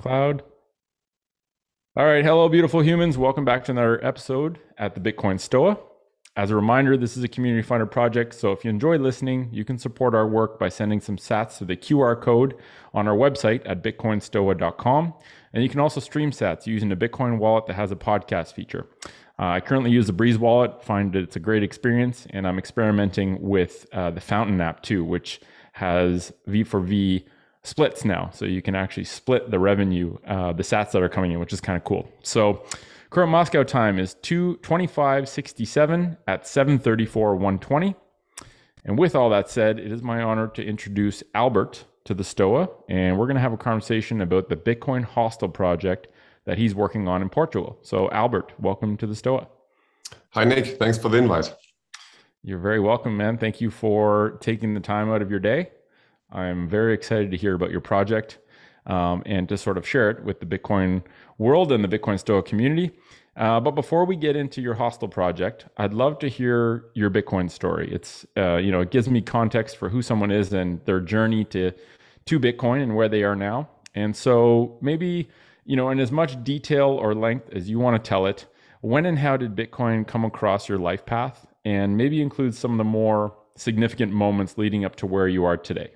Cloud. All right. Hello, beautiful humans. Welcome back to another episode at the Bitcoin Stoa. As a reminder, this is a community funded project. So if you enjoy listening, you can support our work by sending some sats to the QR code on our website at bitcoinstoa.com. And you can also stream sats using a Bitcoin wallet that has a podcast feature. Uh, I currently use the Breeze wallet, find it's a great experience, and I'm experimenting with uh, the Fountain app too, which has V for V splits now. So you can actually split the revenue, uh, the sats that are coming in, which is kind of cool. So current Moscow time is 225.67 at 734 120. And with all that said, it is my honor to introduce Albert to the STOA, and we're going to have a conversation about the Bitcoin Hostel project that he's working on in Portugal. So, Albert, welcome to the STOA. Hi, Nick. Thanks for the invite. You're very welcome, man. Thank you for taking the time out of your day I'm very excited to hear about your project um, and to sort of share it with the Bitcoin world and the Bitcoin Stoa community. Uh, but before we get into your hostel project, I'd love to hear your Bitcoin story. It's uh, you know it gives me context for who someone is and their journey to to Bitcoin and where they are now. And so maybe you know in as much detail or length as you want to tell it, when and how did Bitcoin come across your life path, and maybe include some of the more significant moments leading up to where you are today.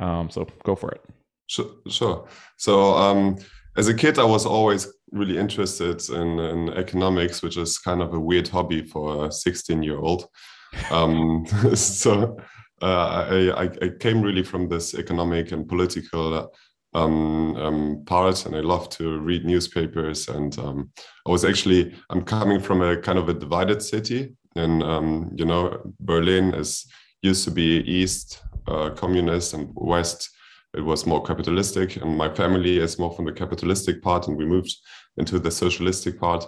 Um, so go for it. Sure. sure. So um, as a kid, I was always really interested in, in, economics, which is kind of a weird hobby for a 16 year old. Um, so uh, I, I, came really from this economic and political um, um, part, and I love to read newspapers. And um, I was actually I'm coming from a kind of a divided city, and um, you know Berlin is used to be east uh, communist and west it was more capitalistic. And my family is more from the capitalistic part and we moved into the socialistic part.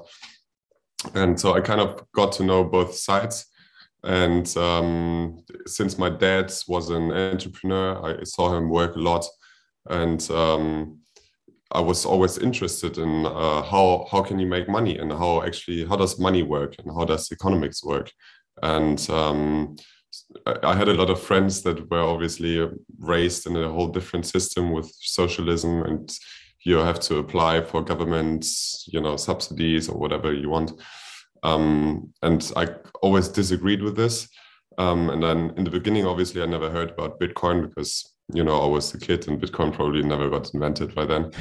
And so i kind of got to know both sides. And um, since my dad was an entrepreneur i saw him work a lot. And um, i was always interested in uh, how how can you make money and how actually how does money work and how does economics work? And um, I had a lot of friends that were obviously raised in a whole different system with socialism, and you have to apply for government, you know, subsidies or whatever you want. Um, and I always disagreed with this. Um, and then in the beginning, obviously, I never heard about Bitcoin because you know I was a kid, and Bitcoin probably never got invented by then.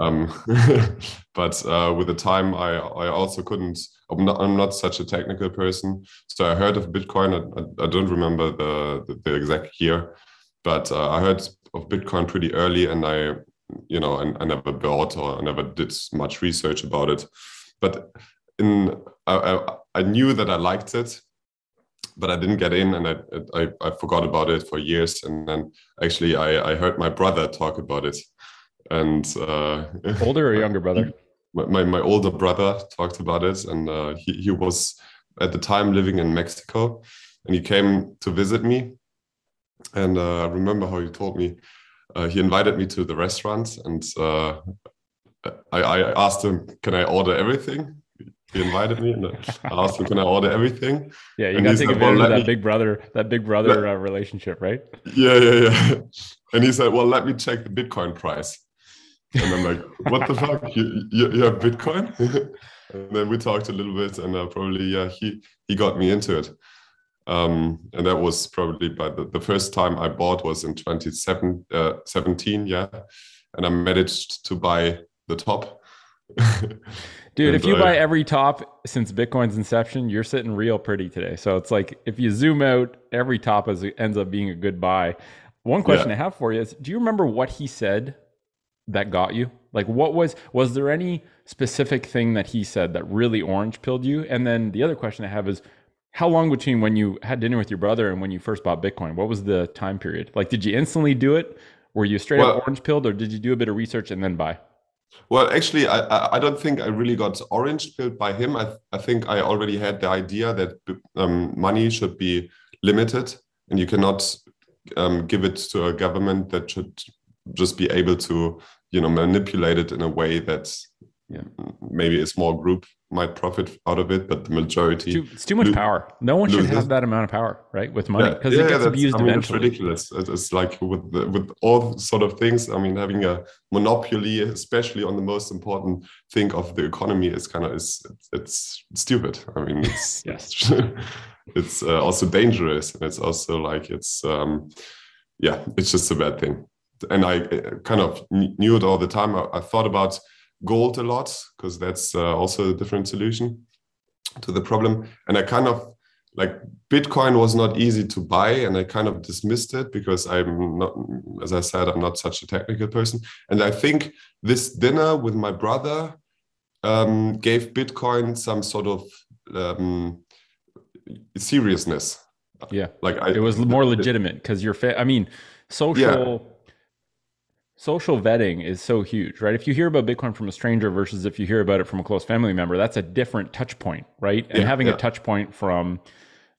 Um, but uh, with the time, I I also couldn't. I'm not, I'm not such a technical person, so I heard of Bitcoin. I, I don't remember the, the, the exact year, but uh, I heard of Bitcoin pretty early, and I you know I, I never bought or I never did much research about it. But in I, I, I knew that I liked it, but I didn't get in, and I, I I forgot about it for years. And then actually, I I heard my brother talk about it and uh, older or younger brother my, my older brother talked about it and uh, he, he was at the time living in mexico and he came to visit me and uh, i remember how he told me uh, he invited me to the restaurant and uh, I, I asked him can i order everything he invited me and I asked him, "Can I order everything?" Yeah, you got to take advantage well, of that big brother, that big brother let... uh, relationship, right? Yeah, yeah, yeah. And he said, "Well, let me check the Bitcoin price." And I'm like, what the fuck? You, you, you have Bitcoin? and then we talked a little bit, and uh, probably yeah, he he got me into it. Um, and that was probably by the, the first time I bought was in 2017, uh, yeah, and I managed to buy the top. Dude, if you I, buy every top since Bitcoin's inception, you're sitting real pretty today. So it's like if you zoom out, every top is, ends up being a good buy. One question yeah. I have for you is: Do you remember what he said that got you? Like, what was was there any specific thing that he said that really orange pilled you? And then the other question I have is, how long between when you had dinner with your brother and when you first bought Bitcoin? What was the time period? Like, did you instantly do it? Were you straight well, up orange pilled, or did you do a bit of research and then buy? Well, actually, I I don't think I really got orange pilled by him. I I think I already had the idea that um, money should be limited, and you cannot um, give it to a government that should just be able to you know manipulate it in a way that Yeah. maybe a small group might profit out of it, but the majority. Too, it's too much Lo- power. No one should loses. have that amount of power, right? With money, because yeah, it gets abused I mean, eventually. It's ridiculous. It's like with the, with all sort of things. I mean, having a monopoly, especially on the most important thing of the economy, is kind of is it's, it's stupid. I mean, it's Yes. it's uh, also dangerous, and it's also like it's um, yeah, it's just a bad thing. And I uh, kind of knew it all the time. I, I thought about gold a lot because that's uh, also a different solution to the problem. And I kind of like Bitcoin was not easy to buy, and I kind of dismissed it because I'm not, as I said, I'm not such a technical person. And I think this dinner with my brother um, gave Bitcoin some sort of um, seriousness. Yeah. Like I, it was more legitimate because you're fa- i mean social social vetting is so huge right if you hear about bitcoin from a stranger versus if you hear about it from a close family member that's a different touch point right and having yeah. a touch point from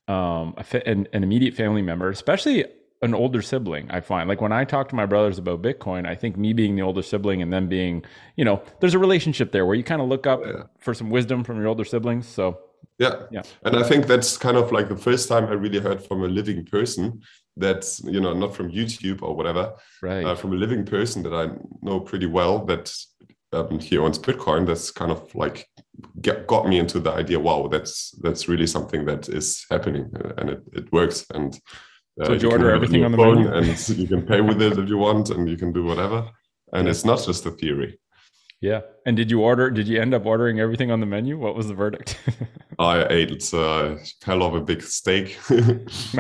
um, an, an immediate family member especially an older sibling i find like when i talk to my brothers about bitcoin i think me being the older sibling and them being you know there's a relationship there where you kind of look up Yeah. for some wisdom from your older siblings so Yeah. Yeah. And I think that's kind of like the first time I really heard from a living person that's, you know, not from YouTube or whatever, right uh, from a living person that I know pretty well that um, he owns Bitcoin. That's kind of like get, got me into the idea. Wow, that's that's really something that is happening uh, and it, it works. And uh, So you can order everything on the phone menu? and you can pay with it if you want, and you can do whatever. And Yeah. it's not just a theory. yeah and did you order did you end up ordering everything on the menu what was the verdict I ate a hell of a big steak,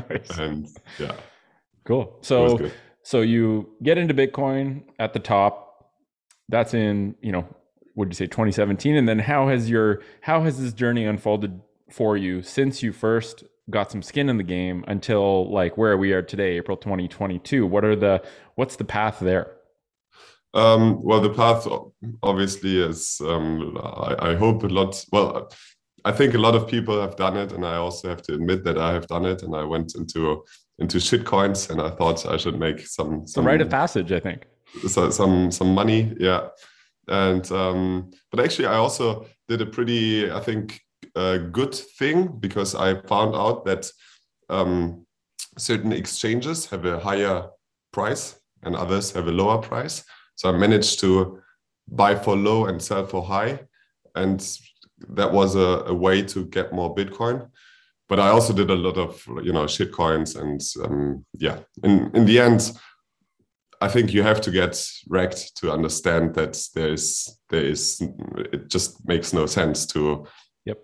nice and yeah, Cool. So so you get into Bitcoin at the top. That's in, you know, did you say 2017 and then how has your how has this journey unfolded for you since you first got some skin in the game until like where we are today, April 2022? What are the what's the path there? Um, well, the path obviously is. Um, I, I hope a lot. Well, I think a lot of people have done it, and I also have to admit that I have done it. And I went into into shitcoins, and I thought I should make some some rite of passage, I think. so, some some money. Yeah, and um, but actually, I also did a pretty, I think, uh, good thing because I found out that um, certain exchanges have a higher price and others have a lower price. So I managed to buy for low and sell for high, and that was a, a way to get more Bitcoin. But I also did a lot of you know shit coins, and um, yeah, in in the end, I think you have to get wrecked to understand that there is there is it just makes no sense to Yep.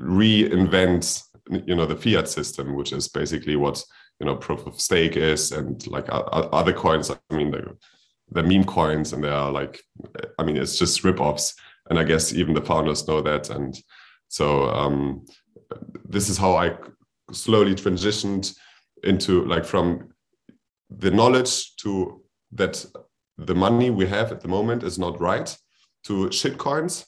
reinvent you know the fiat system, which is basically what you know proof of stake is, and like other coins. I mean, the the meme coins, and they are like, I mean, it's just rip-offs, and I guess even the founders know that, and so um, this is how I slowly transitioned into like from the knowledge to that the money we have at the moment is not right to shitcoins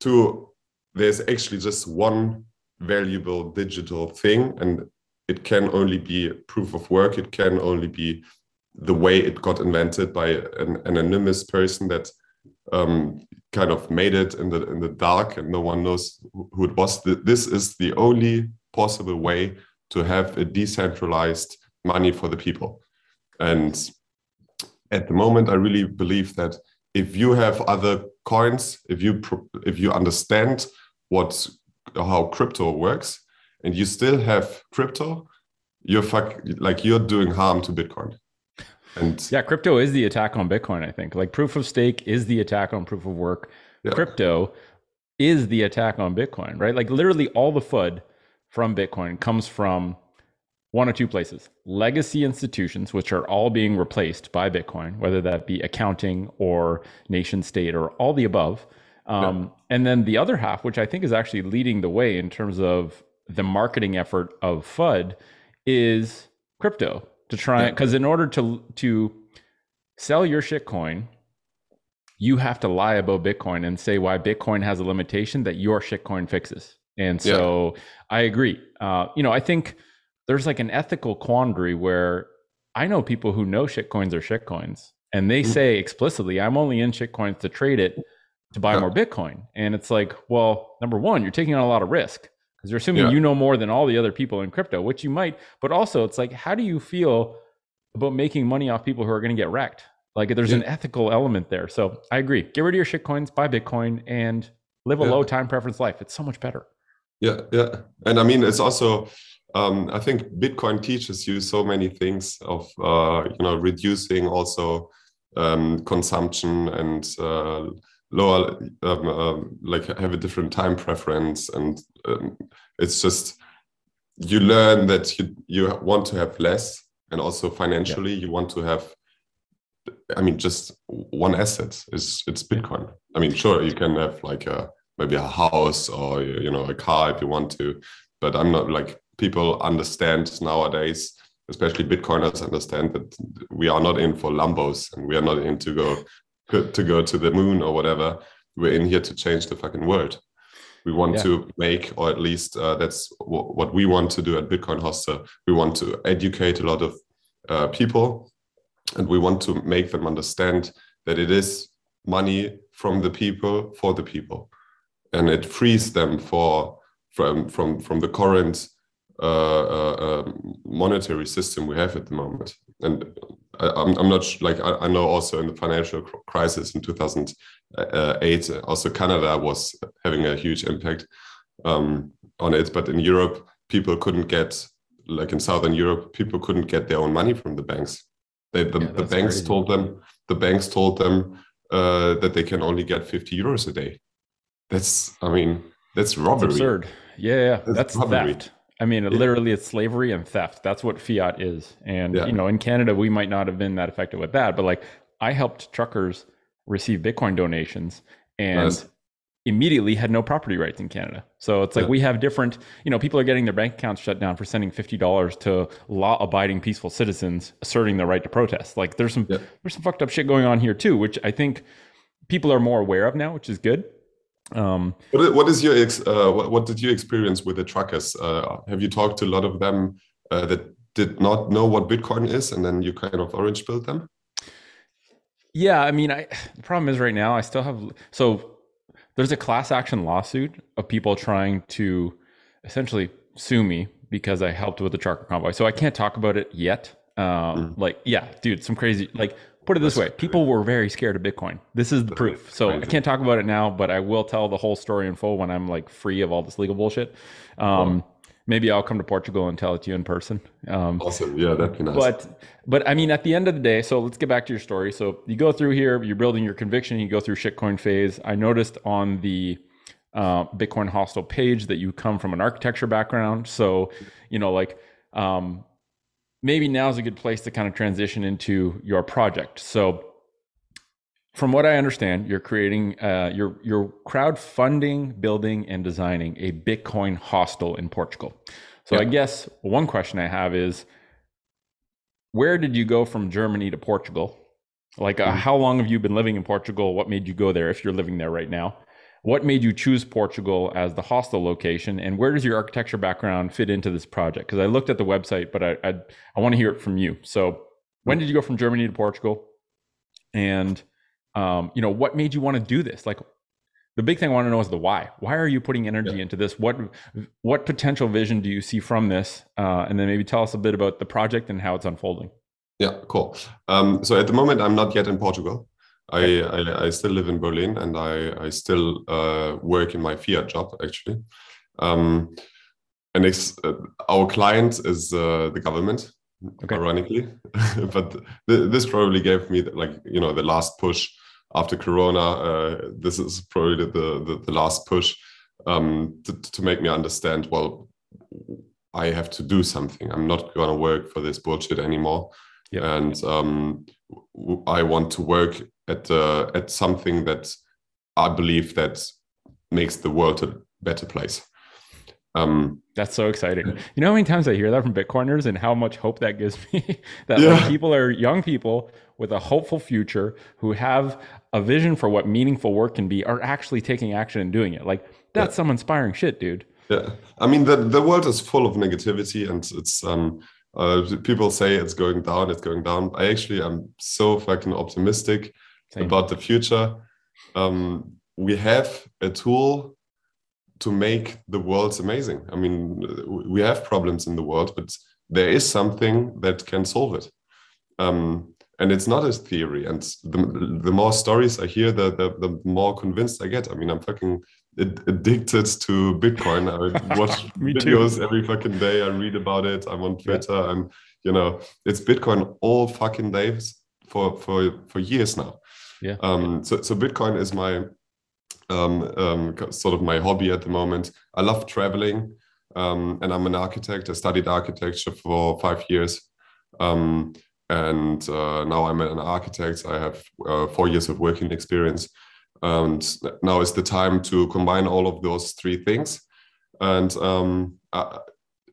to there's actually just one valuable digital thing and it can only be proof of work. It can only be the way it got invented by an anonymous person that um, kind of made it in the in the dark and no one knows who it was. This is the only possible way to have a decentralized money for the people. And at the moment i really believe that if you have other coins if you if you understand what how crypto works and you still have crypto you're fuck like you're doing harm to bitcoin and Yeah, crypto is the attack on Bitcoin, I think. Like proof of stake is the attack on proof of work. Yeah. Crypto is the attack on Bitcoin, right? Like literally all the FUD from Bitcoin comes from one or two places legacy institutions, which are all being replaced by Bitcoin, whether that be accounting or nation state or all the above. Um, And then the other half, which I think is actually leading the way in terms of the marketing effort of FUD, is crypto to try Yeah. because in order to to sell your shitcoin, you have to lie about Bitcoin and say why Bitcoin has a limitation that your shitcoin fixes. And so I agree. Uh, you know, I think there's like an ethical quandary where I know people who know shitcoins are shitcoins and they Mhm. say explicitly, I'm only in shitcoins to trade it to buy Yeah. more Bitcoin. And it's like, well, number one, you're taking on a lot of risk because you're assuming Yeah. you know more than all the other people in crypto, which you might. But also, it's like, how do you feel about making money off people who are going to get wrecked? Like, there's an ethical element there. So I agree. Get rid of your shit coins, buy Bitcoin, and live a Yeah. low time preference life. It's so much better. Yeah, yeah, and I mean it's also. Um, I think Bitcoin teaches you so many things of uh, you know reducing also um, consumption and uh, lower um, um, like have a different time preference and um, it's just you learn that you you want to have less and also financially you want to have I mean just one asset is it's Bitcoin. I mean sure you can have like a maybe a house or you know a car if you want to but i'm not like people understand nowadays especially bitcoiners understand that we are not in for lambos and we are not in to go to go to the moon or whatever we're in here to change the fucking world we want Yeah. to make or at least uh, that's w- what we want to do at bitcoin hostel we want to educate a lot of uh, people and we want to make them understand that it is money from the people for the people and it frees them for from from from the current uh, uh, um, monetary system we have at the moment. And I'm I'm not like I, I know also in the financial crisis in 2008, also Canada was having a huge impact um, on it. But in Europe, people couldn't get like in Southern Europe, people couldn't get their own money from the banks. They, the, Yeah, the banks crazy. told them the banks told them uh, that they can only get 50 euros a day. That's I mean that's robbery. absurd. Yeah, yeah. That's That's robbery. theft. I mean, Yeah. literally, it's slavery and theft. That's what fiat is. And Yeah. you know, in Canada, we might not have been that effective with that, but like, I helped truckers receive Bitcoin donations, and Nice. immediately had no property rights in Canada. So it's like Yeah. we have different. You know, people are getting their bank accounts shut down for sending fifty dollars to law-abiding, peaceful citizens asserting their right to protest. Like, there's some there's some fucked up shit going on here too, which I think people are more aware of now, which is good. Um, What, what is your ex, uh, what, what did you experience with the truckers? Uh, have you talked to a lot of them uh, that did not know what Bitcoin is, and then you kind of orange pilled them? Yeah, I mean, I the problem is right now I still have so there's a class action lawsuit of people trying to essentially sue me because I helped with the trucker convoy. So I can't talk about it yet. Um, Like, yeah, dude, some crazy. Like, put it this. Way: people were very scared of Bitcoin. This is the proof. So I can't talk about it now, but I will tell the whole story in full when I'm like free of all this legal bullshit. Um, Maybe I'll come to Portugal and tell it to you in person. Um, Awesome. Yeah, that'd be nice. but but I mean, at the end of the day, so let's get back to your story. So you go through here, you're building your conviction. You go through shitcoin phase. I noticed on the uh, Bitcoin Hostel page that you come from an architecture background. So you know, like um, maybe now's a good place to kind of transition into your project. So from what I understand, you're creating, uh, you're you're crowdfunding, building, and designing a Bitcoin hostel in Portugal. So I guess one question I have is, where did you go from Germany to Portugal? Like, uh, Mhm. how long have you been living in Portugal? What made you go there? If you're living there right now, what made you choose Portugal as the hostel location? And where does your architecture background fit into this project? Because I looked at the website, but I I, I want to hear it from you. So, when did you go from Germany to Portugal? And um, you know, what made you want to do this? Like, the big thing I want to know is the why. Why are you putting energy Yeah. into this? What what potential vision do you see from this? Uh, and then maybe tell us a bit about the project and how it's unfolding. Yeah, cool. Um, so at the moment, I'm not yet in Portugal. I, I, I still live in Berlin and I, I still uh, work in my fiat job, actually. Um, and it's, uh, our client is uh, the government, Okay. ironically. but th- this probably gave me, like, you know, the last push after Corona. Uh, this is probably the, the, the last push um, to, to make me understand, well, I have to do something. I'm not going to work for this bullshit anymore Yep. and um, I want to work at uh, at something that I believe that makes the world a better place. Um, That's so exciting. You know how many times I hear that from Bitcoiners and how much hope that gives me? that Yeah. like people are young people with a hopeful future who have a vision for what meaningful work can be are actually taking action and doing it. Like that's some inspiring shit, dude. yeah, I mean the the world is full of negativity, and it's um, uh, people say it's going down, it's going down. I actually am so fucking optimistic Same. about the future. Um, we have a tool to make the world amazing. I mean, we have problems in the world, but there is something that can solve it. Um, and it's not a theory. And the, the more stories I hear, the, the, the more convinced I get. I mean, I'm fucking addicted to Bitcoin. I watch videos too. every fucking day. I read about it. I'm on Twitter, yeah. and you know, it's Bitcoin all fucking days for for for years now. Yeah. Um. So so Bitcoin is my um, um sort of my hobby at the moment. I love traveling. Um, and I'm an architect. I studied architecture for five years. Um, and uh, now I'm an architect. I have uh, four years of working experience. And now is the time to combine all of those three things. And um, I,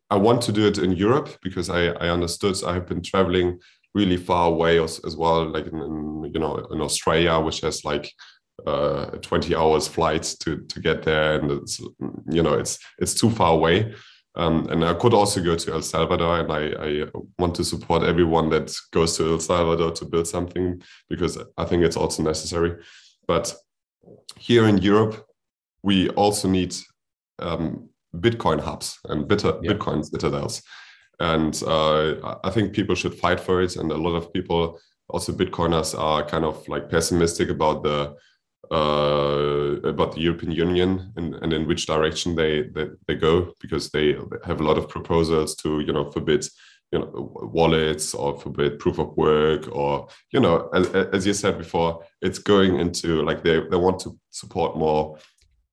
I, want to do it in Europe because I, I understood I have been traveling really far away as, as well, like in, in, you know in Australia, which has like uh, 20 hours flights to to get there, and it's you know it's it's too far away. Um, and I could also go to El Salvador, and I, I, want to support everyone that goes to El Salvador to build something because I think it's also necessary. But here in Europe, we also need um, Bitcoin hubs and bitter, yeah. Bitcoin citadels. And uh, I think people should fight for it. And a lot of people, also Bitcoiners, are kind of like pessimistic about the uh, about the European Union and, and in which direction they, they, they go because they have a lot of proposals to you know forbid you know wallets or forbid proof of work or you know as, as you said before it's going into like they, they want to support more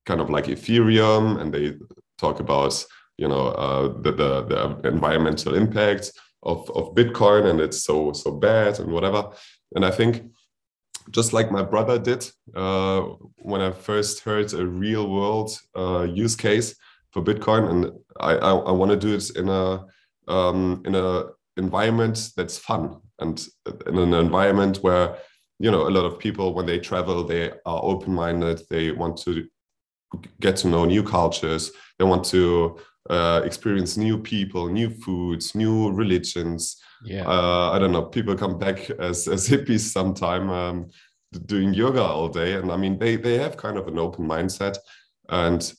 kind of like ethereum and they talk about you know uh, the, the, the environmental impacts of, of bitcoin and it's so so bad and whatever. And i think just like my brother did uh, when i first heard a real world uh, use case for bitcoin and i i, I want to do it in a um, in an environment that's fun and in an environment where you know a lot of people when they travel they are open-minded they want to get to know new cultures they want to uh, experience new people new foods new religions. Yeah. Uh, i don't know people come back as, as hippies sometime um, doing yoga all day. And i mean they they have kind of an open mindset. And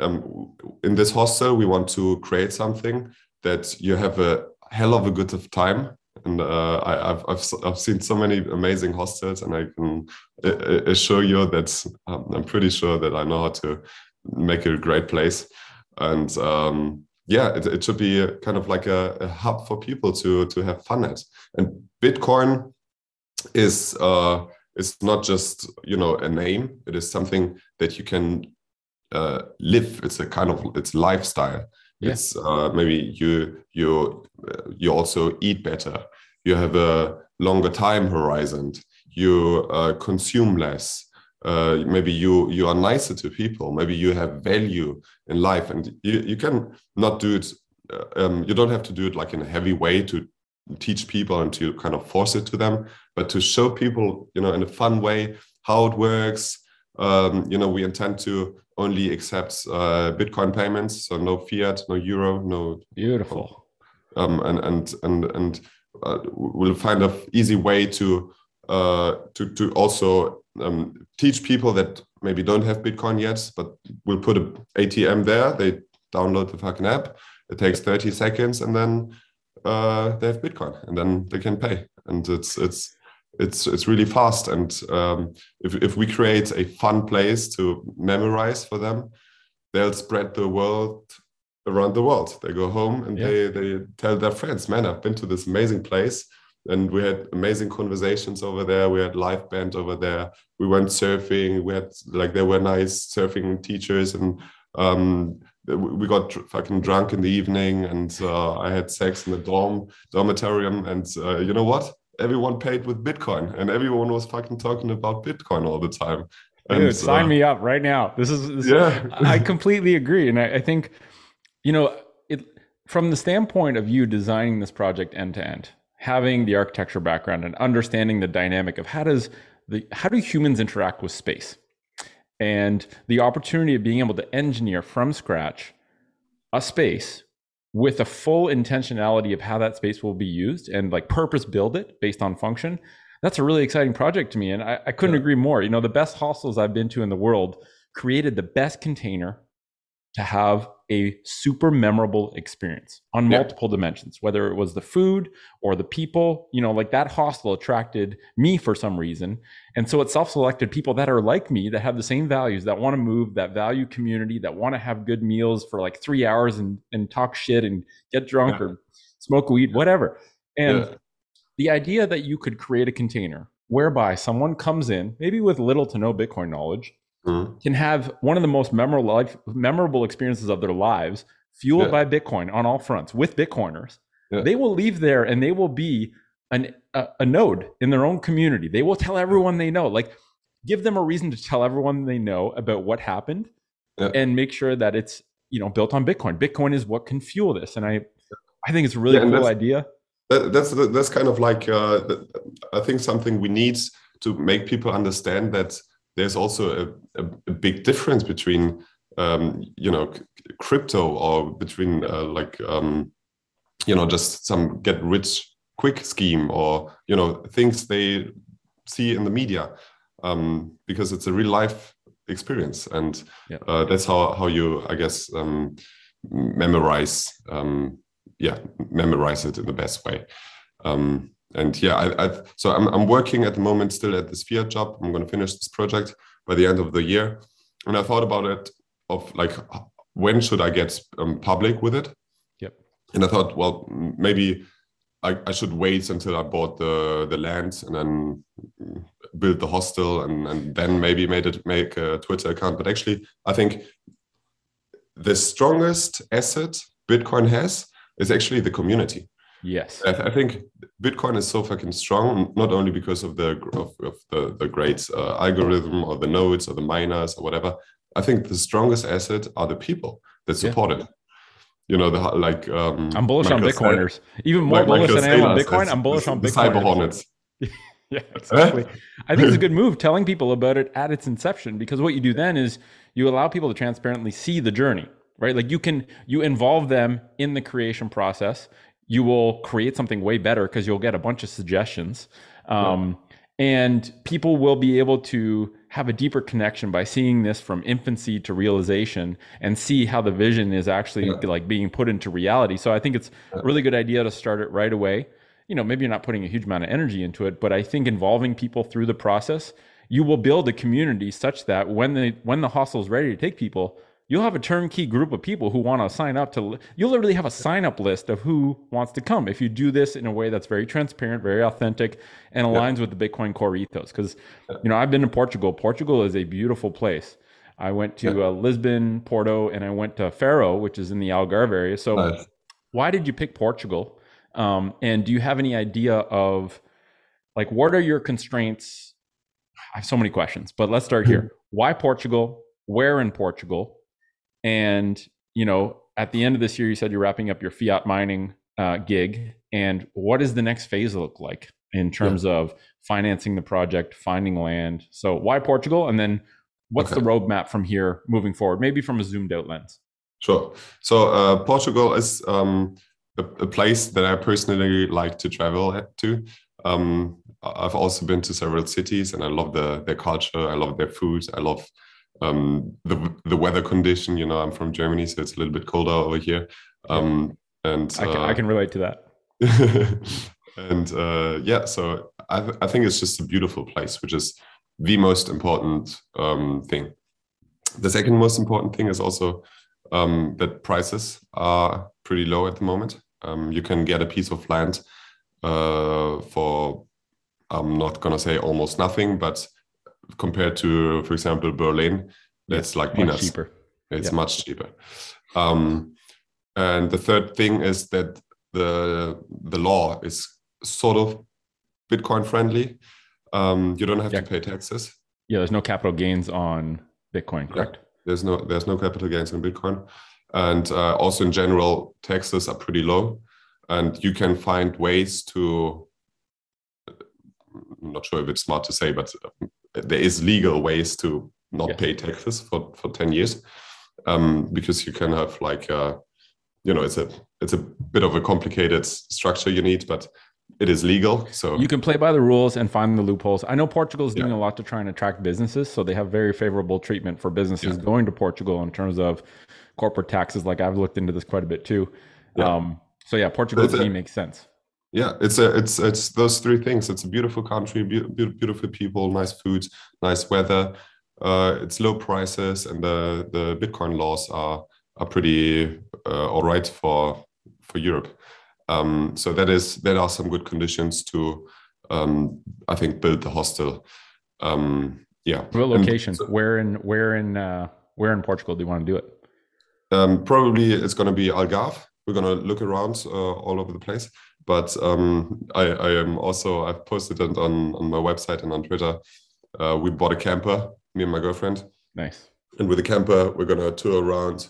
um, in this hostel we want to create something that you have a hell of a good of time. And uh, I, have I've, I've seen so many amazing hostels and i can assure you that um, i'm pretty sure that i know how to make it a great place and um, yeah it, it, should be a, kind of like a, a, hub for people to to have fun at. And bitcoin is uh it's not just you know a name. It is something that you can uh, live. It's a kind of it's lifestyle. Yeah. it's uh, maybe you you you also eat better. You have a longer time horizon. You uh, consume less uh, maybe you you are nicer to people. Maybe you have value in life. And you, you can not do it uh, um, you don't have to do it like in a heavy way to teach people and to kind of force it to them but to show people you know in a fun way how it works. Um, you know we intend to only accept uh, bitcoin payments so no fiat no euro no beautiful. Um, and and and and uh, we'll find a easy way to uh, to to also um, teach people that maybe don't have bitcoin yet but we'll put an atm there. They download the fucking app. It takes 30 seconds and then uh, they have bitcoin and then they can pay. And it's it's it's it's really fast. And um, if, if we create a fun place to memorize for them they'll spread the world around the world. They go home and yeah. they they tell their friends man i've been to this amazing place and we had amazing conversations over there we had live band over there we went surfing we had like there were nice surfing teachers and um, we got fucking drunk in the evening and uh, i had sex in the dorm dormitorium and uh, you know what everyone paid with Bitcoin and everyone was fucking talking about Bitcoin all the time. And, Dude, sign uh, me up right now. This is, this yeah. I completely agree. And I, I think, you know, it from the standpoint of you designing this project end to end, having the architecture background and understanding the dynamic of how does the how do humans interact with space and the opportunity of being able to engineer from scratch a space with a full intentionality of how that space will be used and like purpose build it based on function that's a really exciting project to me. And I, I couldn't Yeah. agree more. You know, the best hostels I've been to in the world created the best container to have a super memorable experience on Yeah. multiple dimensions, whether it was the food or the people, you know, like that hostel attracted me for some reason. And so it self selected people that are like me, that have the same values, that want to move, that value community, that want to have good meals for like three hours and, and talk shit and get drunk Yeah. or smoke weed, whatever. And Yeah. the idea that you could create a container whereby someone comes in, maybe with little to no Bitcoin knowledge, Mhm. can have one of the most memorable life, memorable experiences of their lives, fueled Yeah. by Bitcoin on all fronts with Bitcoiners. Yeah. They will leave there and they will be an, a, a node in their own community. They will tell everyone they know. Like, give them a reason to tell everyone they know about what happened, Yeah. and make sure that it's you know built on Bitcoin. Bitcoin is what can fuel this, and I I think it's a really cool idea. That, that's that's kind of like uh, I think something we need to make people understand that there's also a, a, a big difference between um, you know crypto or between uh, like um, you know just some get rich quick scheme or you know things they see in the media um, because it's a real life experience and Yeah. uh, that's how how you I guess um, memorize um, yeah memorize it in the best way um, and yeah I, I so I'm, I'm working at the moment still at this fiat job. I'm going to finish this project by the end of the year. And i thought about it of like when should i get um, public with it? Yep. and i thought well maybe I, I should wait until i bought the the land and then mm, build the hostel and, and then maybe made it make a twitter account. But actually i think the strongest asset bitcoin has is actually the community Yes. I, th- I think Bitcoin is so fucking strong, not only because of the of, of the the great uh, algorithm or the nodes or the miners or whatever. I think the strongest asset are the people that Yeah. support it. You know, the like um, I'm bullish on Michael Sa- Bitcoiners. Even more bullish Michael than I am on Bitcoin. I'm bullish on Bitcoin. Cyber Hornets. Yeah, exactly. I think it's a good move telling people about it at its inception because what you do then is you allow people to transparently see the journey, right? Like you can you involve them in the creation process. You will create something way better because you'll get a bunch of suggestions. Um, and people will be able to have a deeper connection by seeing this from infancy to realization and see how the vision is actually Yeah. like being put into reality. So I think it's a really good idea to start it right away. You know, maybe you're not putting a huge amount of energy into it, but I think involving people through the process, you will build a community such that when the when the hostel is ready to take people, you'll have a turnkey group of people who want to sign up to you'll literally have a sign up list of who wants to come if you do this in a way that's very transparent very authentic and aligns with the bitcoin core ethos. Because you know i've been to portugal. Portugal is a beautiful place. I went to uh, lisbon porto and i went to faro which is in the algarve area. So Nice. why did you pick portugal? Um, and do you have any idea of like what are your constraints? I have so many questions but let's start here. Why portugal? Where in portugal and you know at the end of this year you said you're wrapping up your fiat mining uh, gig and what does the next phase look like in terms of financing the project finding land so why portugal and then what's Okay. the roadmap from here moving forward maybe from a zoomed out lens Sure. So uh, Portugal is um, a, a place that I personally like to travel to. Um, I've also been to several cities, and I love the their culture. I love their food. I love um, the the weather condition. You know, I'm from Germany, so it's a little bit colder over here. Um, and I, can, uh, I can relate to that and uh, yeah, so I, th- I think it's just a beautiful place, which is the most important um, thing. The second most important thing is also um, that prices are pretty low at the moment. Um, you can get a piece of land uh, for, I'm not going to say almost nothing, but compared to, for example, Berlin, that's like much peanuts. cheaper It's Yeah. much cheaper. Um, and the third thing is that the the law is sort of Bitcoin friendly. Um, you don't have Yeah. to pay taxes. yeah there's no capital gains on bitcoin correct There's no there's no capital gains on Bitcoin, and uh, also in general taxes are pretty low, and you can find ways to. I'm not sure if it's smart to say, but there is legal ways to not Yes. pay taxes for for ten years, um, because you can have like uh, you know it's a it's a bit of a complicated structure you need, but it is legal. So you can play by the rules and find the loopholes. I know Portugal is doing yeah. a lot to try and attract businesses, so they have very favorable treatment for businesses yeah. going to Portugal in terms of corporate taxes. Like I've looked into this quite a bit too. Yeah. Um, so yeah, Portugal to me makes sense. Yeah, it's a it's it's those three things. It's a beautiful country, be- beautiful people, nice food, nice weather. Uh, it's low prices, and the the Bitcoin laws are are pretty uh, all right for for Europe. Um, so that is that are some good conditions to um, I think build the hostel. Um, yeah. What location? So, where in where in uh, where in Portugal do you want to do it? Um, probably it's going to be Algarve. We're going to look around uh, all over the place. But um, I, I, am also I've posted it on on my website and on Twitter. Uh, we bought a camper, me and my girlfriend. Nice. And with the camper, we're going to tour around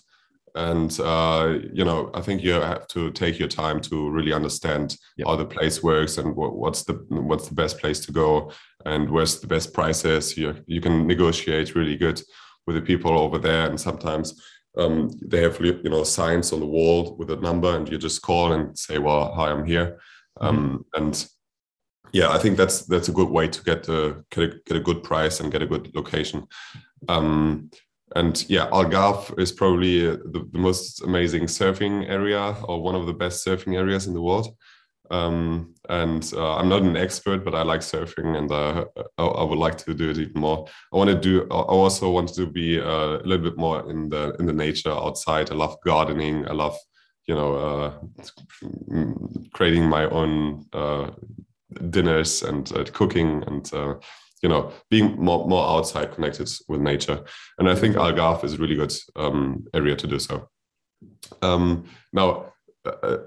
and uh, you know i think you have to take your time to really understand yep. how the place works and what, what's the what's the best place to go and where's the best prices you, you can negotiate really good with the people over there and sometimes um, they have you know signs on the wall with a number and you just call and say well hi i'm here mm-hmm. um, and yeah i think that's that's a good way to get a get a, get a good price and get a good location um, and yeah, Algarve is probably the, the, most amazing surfing area or one of the best surfing areas in the world. Um, and uh, I'm not an expert, but I like surfing, and uh, I, I, would like to do it even more. I want to do. I also want to be uh, a little bit more in the in the nature outside. I love gardening. I love, you know, uh, creating my own uh, dinners and uh, cooking and you know being more, more outside connected with nature and i think algarve is a really good um, area to do so um, now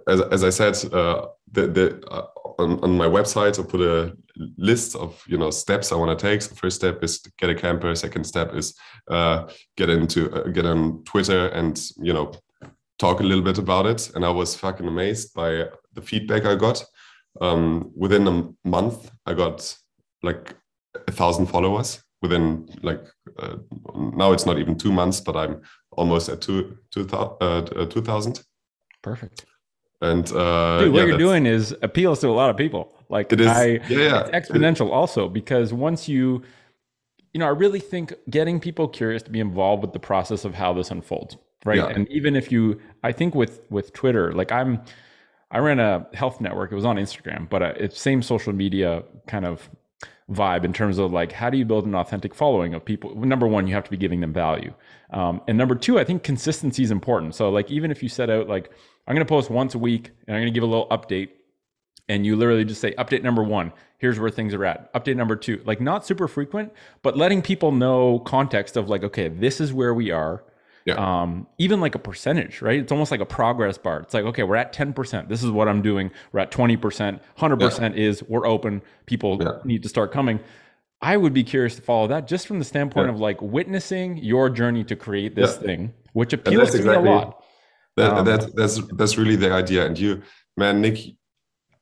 as, as i said uh, the, the uh, on, on, my website i put a list of you know steps i want to take. So first step is get a camper. Second step is uh, get into uh, get on twitter and you know talk a little bit about it. And i was fucking amazed by the feedback i got. Um, within a month i got like a thousand followers within like uh, now it's not even two months, but I'm almost at two two uh, uh, two thousand. Perfect. And uh, Dude, what yeah, you're doing is appeals to a lot of people. Like it is, I, yeah, yeah. it's exponential also because once you, you know, I really think getting people curious to be involved with the process of how this unfolds, right? Yeah. And even if you, I think with with Twitter, like I'm, I ran a health network. It was on Instagram, but uh, it's same social media kind of vibe in terms of like how do you build an authentic following of people number one you have to be giving them value um, and number two i think consistency is important so like even if you set out like i'm going to post once a week and i'm going to give a little update and you literally just say update number one here's where things are at update number two like not super frequent but letting people know context of like okay this is where we are yeah. Um, even like a percentage, right? It's almost like a progress bar. It's like, okay, we're at 10%. This is what I'm doing. We're at 20%. 100% yeah. is we're open. People yeah. need to start coming. I would be curious to follow that just from the standpoint of like witnessing your journey to create this thing, which appeals to exactly, me a lot. That, um, that's, that's, that's really the idea. And you, man, Nick,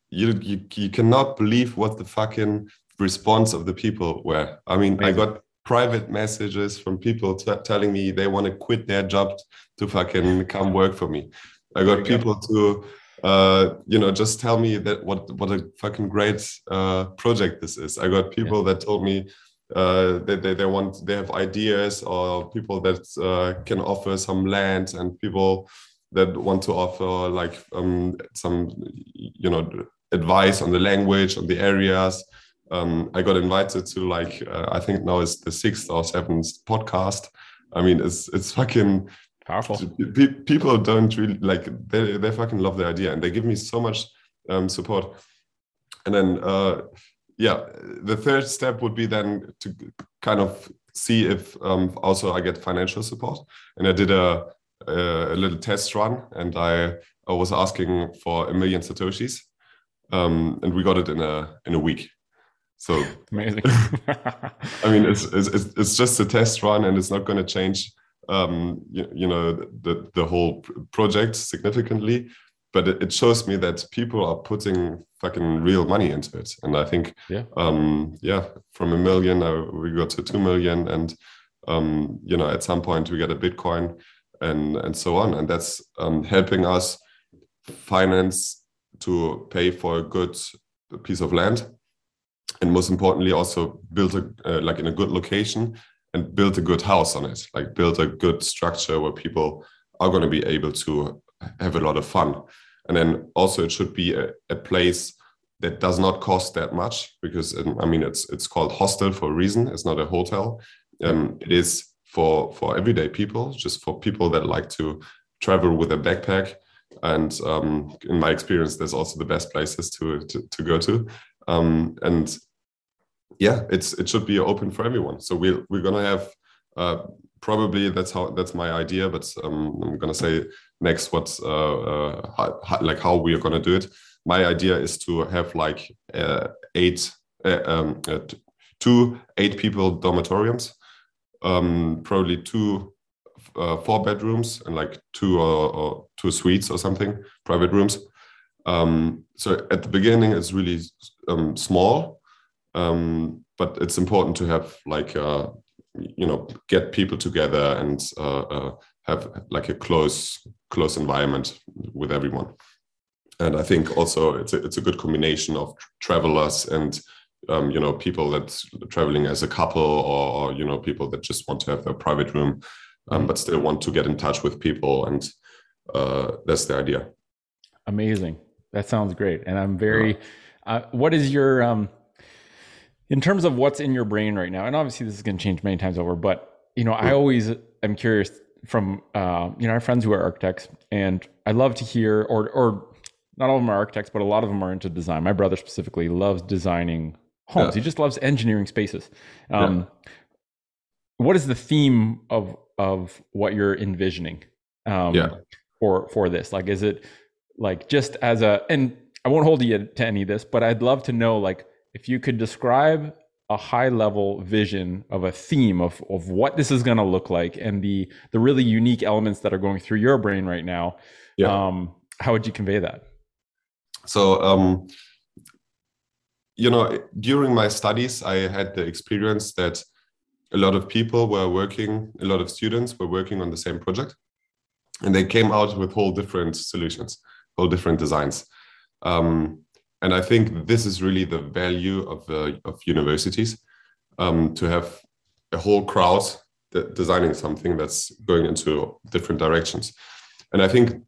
you, you, you cannot believe what the fucking response of the people were. I mean, amazing. I got private messages from people t- telling me they want to quit their job to fucking come work for me. I got people to, uh, you know, just tell me that what what a fucking great uh, project this is. I got people yeah. that told me uh, that they, they want they have ideas or people that uh, can offer some land and people that want to offer like um, some you know advice on the language on the areas um, I got invited to like uh, I think now it's the sixth or seventh podcast. I mean, it's it's fucking powerful. people don't really like they they fucking love the idea and they give me so much um, support. And then uh, yeah, the third step would be then to kind of see if um, also I get financial support. And I did a a, little test run and I I was asking for a million satoshis. Um, and we got it in a in a week so amazing. I mean, it's, it's it's just a test run, and it's not going to change, um, you, you, know, the the whole project significantly. But it, it shows me that people are putting fucking real money into it, and I think, yeah, um, yeah, from a million, uh, we got to two million, and um, you know, at some point we get a Bitcoin, and and so on, and that's um, helping us finance to pay for a good piece of land. And most importantly also build a uh, like in a good location and build a good house on it. Like build a good structure where people are going to be able to have a lot of fun. And then also it should be a, a place that does not cost that much because um, i mean it's it's called hostel for a reason. It's not a hotel. Um, it is for for everyday people just for people that like to travel with a backpack. And um, in my experience there's also the best places to to, to go to. Um, and yeah it's it should be open for everyone. So we're, we're gonna have uh, probably that's how that's my idea but um, i'm gonna say next what's uh, uh, how, like how we are gonna do it. My idea is to have like uh, eight uh, um, uh, two eight people dormitoriums um, probably two uh, four bedrooms and like two or, or, two suites or something, private rooms. Um, so at the beginning, it's really um, small, um, but it's important to have like uh, you know get people together and uh, uh, have like a close close environment with everyone. And I think also it's a, it's a good combination of travelers and um, you know people that's traveling as a couple or, or, you know people that just want to have a private room um, but still want to get in touch with people and uh, that's the idea. Amazing. That sounds great. And i'm very uh, what is your um, in terms of what's in your brain right now and obviously this is going to change many times over but you know i always am curious from uh, you know our friends who are architects and i love to hear or or not all of them are architects but a lot of them are into design. My brother specifically loves designing homes yeah. he just loves engineering spaces um, yeah. what is the theme of of what you're envisioning um, yeah. for for this? Like, is it like just as a and I won't hold you to any of this, but I'd love to know like if you could describe a high level vision of a theme of of what this is going to look like and the the really unique elements that are going through your brain right now. Yeah. Um, how would you convey that? So um, you know, during my studies, I had the experience that a lot of people were working, a lot of students were working on the same project, and they came out with whole different solutions, whole different designs. Um, and I think this is really the value of uh, of universities um, to have a whole crowd designing something that's going into different directions. And I think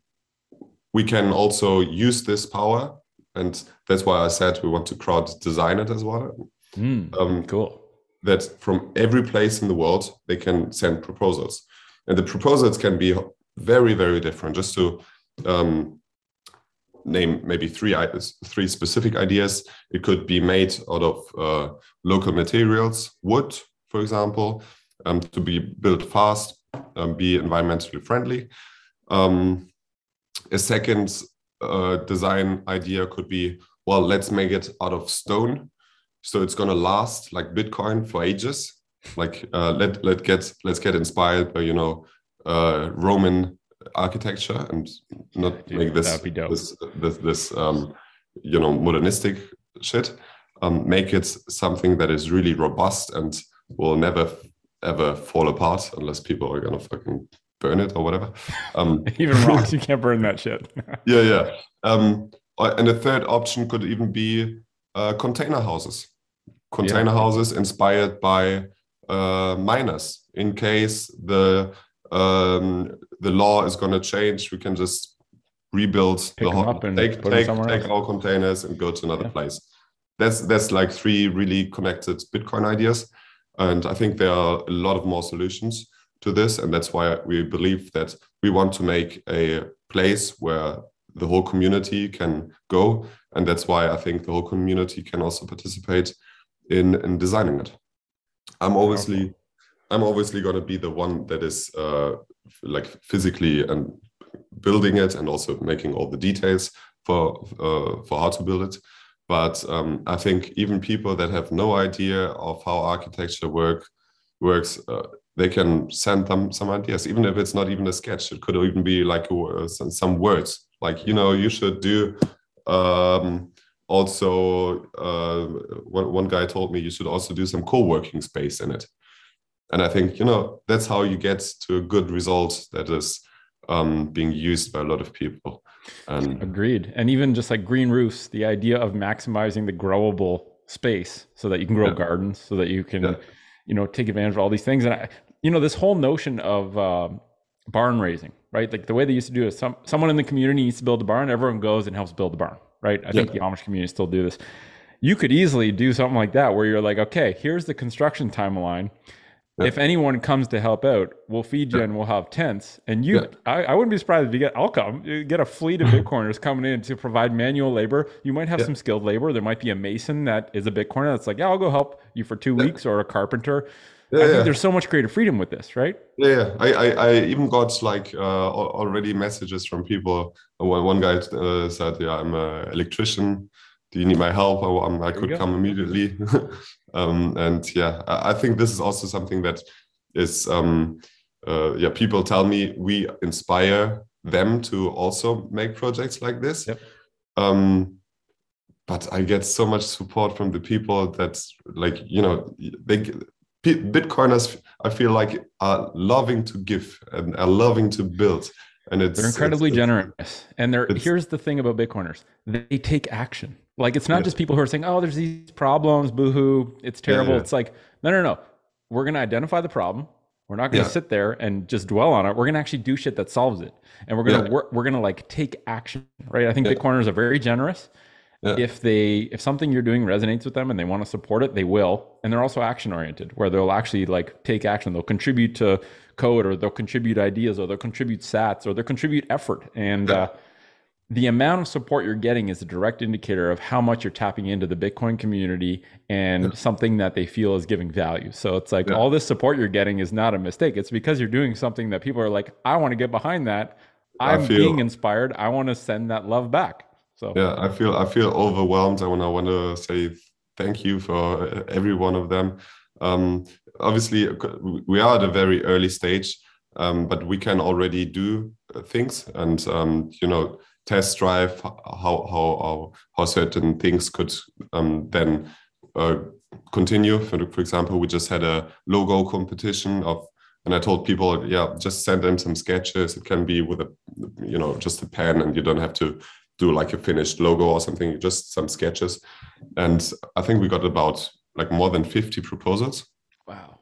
we can also use this power, and that's why I said we want to crowd design it as well. Mm, um, cool. that from every place in the world they can send proposals. And the proposals can be very very different. Just to um, name maybe three three specific ideas. It could be made out of uh, local materials wood for example um, to be built fast um, be environmentally friendly. Um, a second uh, design idea could be well let's make it out of stone so it's gonna last like Bitcoin for ages. Like uh, let let get let's get inspired by you know uh, Roman architecture and not Dude, make this this this, this um, you know modernistic shit. Um, make it something that is really robust and will never ever fall apart unless people are gonna fucking burn it or whatever. Um, even rocks, you can't burn that shit. yeah, yeah. Um, and the third option could even be uh, container houses container yeah. houses inspired by uh, miners. In case the um, the law is going to change, we can just rebuild Pick the hot, take take, take our containers and go to another yeah. place. That's that's like three really connected Bitcoin ideas, and I think there are a lot of more solutions to this, and that's why we believe that we want to make a place where the whole community can go, and that's why I think the whole community can also participate in in designing it. I'm obviously I'm obviously going to be the one that is uh, like physically and building it and also making all the details for uh, for how to build it. But um, I think even people that have no idea of how architecture work works, uh, they can send them some ideas, even if it's not even a sketch. It could even be like uh, some words, like you know, you should do. Um, also uh, one, one guy told me you should also do some co-working space in it and i think you know that's how you get to a good result that is um, being used by a lot of people. And agreed. And even just like green roofs, the idea of maximizing the growable space so that you can grow yeah. gardens, so that you can, yeah. you know, take advantage of all these things. And I, you know, this whole notion of uh, barn raising, right? Like the way they used to do it, some someone in the community needs to build a barn, everyone goes and helps build the barn, right? I yeah. think the Amish community still do this. You could easily do something like that where you're like, okay, here's the construction timeline. Yeah. If anyone comes to help out, we'll feed you yeah. and we'll have tents. And you. I, I, wouldn't be surprised if you get, I'll come, you get a fleet of Bitcoiners coming in to provide manual labor. You might have some skilled labor. There might be a mason that is a Bitcoiner that's like, yeah, I'll go help you for two weeks or a carpenter. Yeah, I think there's so much creative freedom with this, right? Yeah, I, I, I even got like uh, already messages from people. One, one guy uh, said, yeah, I'm an electrician do you need my help? I, um, I could come immediately. um, and yeah, I, I, think this is also something that is, um, uh, yeah, people tell me we inspire them to also make projects like this. Yep. Um, but I get so much support from the people that, like, you know, they, Bitcoiners, I feel like are loving to give and are loving to build and it's they're incredibly it's, generous and they're here's the thing about bitcoiners they take action like it's not yeah. just people who are saying, "Oh, there's these problems, boohoo, it's terrible." Yeah, yeah. It's like, no, no, no. We're going to identify the problem. We're not going to sit there and just dwell on it. We're going to actually do shit that solves it, and we're going to work. We're going to like take action, right? I think Bitcoiners are very generous. If they if something you're doing resonates with them and they want to support it, they will, and they're also action oriented, where they'll actually like take action. They'll contribute to code, or they'll contribute ideas, or they'll contribute sats, or they'll contribute effort, and. Uh, the amount of support you're getting is a direct indicator of how much you're tapping into the Bitcoin community and yeah. something that they feel is giving value. So it's like yeah. all this support you're getting is not a mistake. It's because you're doing something that people are like, I want to get behind that. I'm being inspired. I want to send that love back. So yeah, I feel I feel overwhelmed. I want I want to say thank you for every one of them. Um, obviously, we are at a very early stage, um, but we can already do things, and um, you know test drive how how how, certain things could um, then uh, continue. For, for example, we just had a logo competition of, and I told people, yeah, just send them some sketches. It can be with a, you know, just a pen, and you don't have to do like a finished logo or something. Just some sketches, and I think we got about like more than fifty proposals. Wow!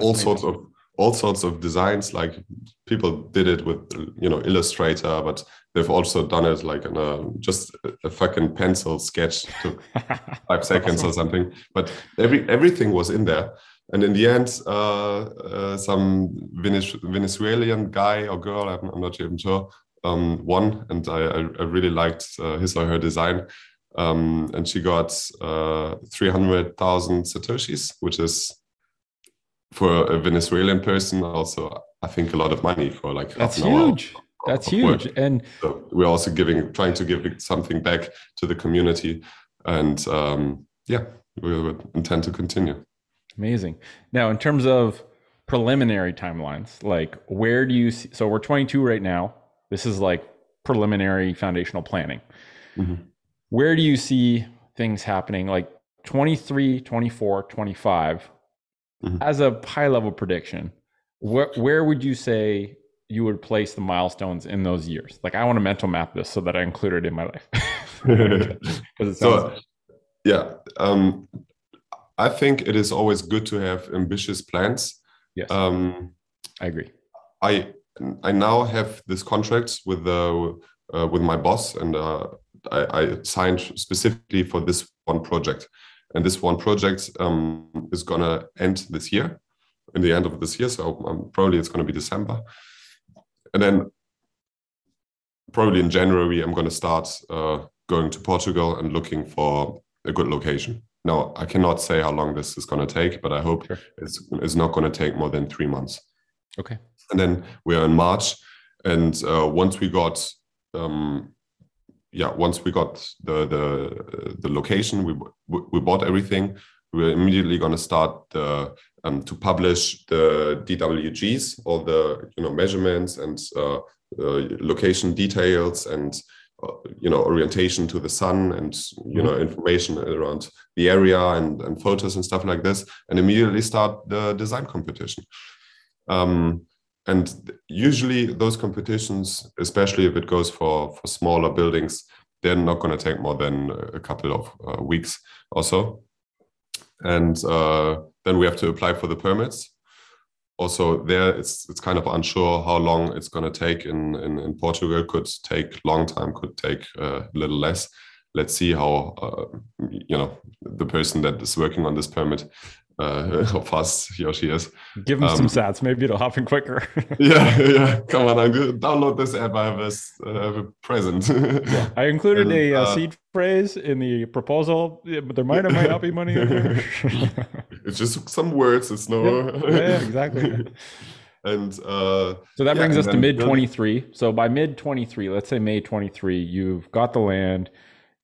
All sorts of all sorts of designs like people did it with you know illustrator but they've also done it like in a just a fucking pencil sketch took five seconds or something but every everything was in there and in the end uh, uh, some venezuelan guy or girl i'm, I'm not even sure um, won and i, I really liked uh, his or her design um, and she got uh, 300000 satoshis which is for a Venezuelan person, also I think a lot of money for like that's huge. Of, that's huge, work. and so we're also giving, trying to give something back to the community, and um, yeah, we would intend to continue. Amazing. Now, in terms of preliminary timelines, like where do you see? So we're 22 right now. This is like preliminary foundational planning. Mm-hmm. Where do you see things happening? Like 23, 24, 25 mm-hmm. as a high level prediction, where where would you say you would place the milestones in those years? Like I want to mental map this so that I include it in my life. Because so, yeah, um, I think it is always good to have ambitious plans. Yes, um, I agree. I I now have this contract with the uh, with my boss, and uh, I, I, signed specifically for this one project. And this one project um, is going to end this year, in the end of this year. So um, probably it's going to be December. And then probably in January, I'm going to start uh, going to Portugal and looking for a good location. Now, I cannot say how long this is going to take, but I hope sure. it's, it's not going to take more than three months. Okay. And then we are in March. And uh, once we got um, yeah, once we got the the the location, we we bought everything. We were immediately going to start the um, to publish the DWGs, all the you know measurements and uh, uh, location details and uh, you know orientation to the sun and you know mm-hmm. information around the area and and photos and stuff like this, and immediately start the design competition. Um, and usually those competitions, especially if it goes for for smaller buildings, they're not going to take more than a couple of uh, weeks or so. And uh, then we have to apply for the permits. Also, there it's it's kind of unsure how long it's going to take. In, in in Portugal, could take long time, could take uh, a little less. Let's see how uh, you know the person that is working on this permit uh, how fast he or she is. Give him um, some sats. Maybe it'll happen quicker. yeah, yeah. Come on, I download this app. I have a, uh, have a present. yeah, I included and, a uh, seed phrase in the proposal, but there might or might not be money in there. it's just some words. It's no. Yeah, yeah exactly. and uh, so that brings us to mid 23. So by mid 23, let's say May 23, you've got the land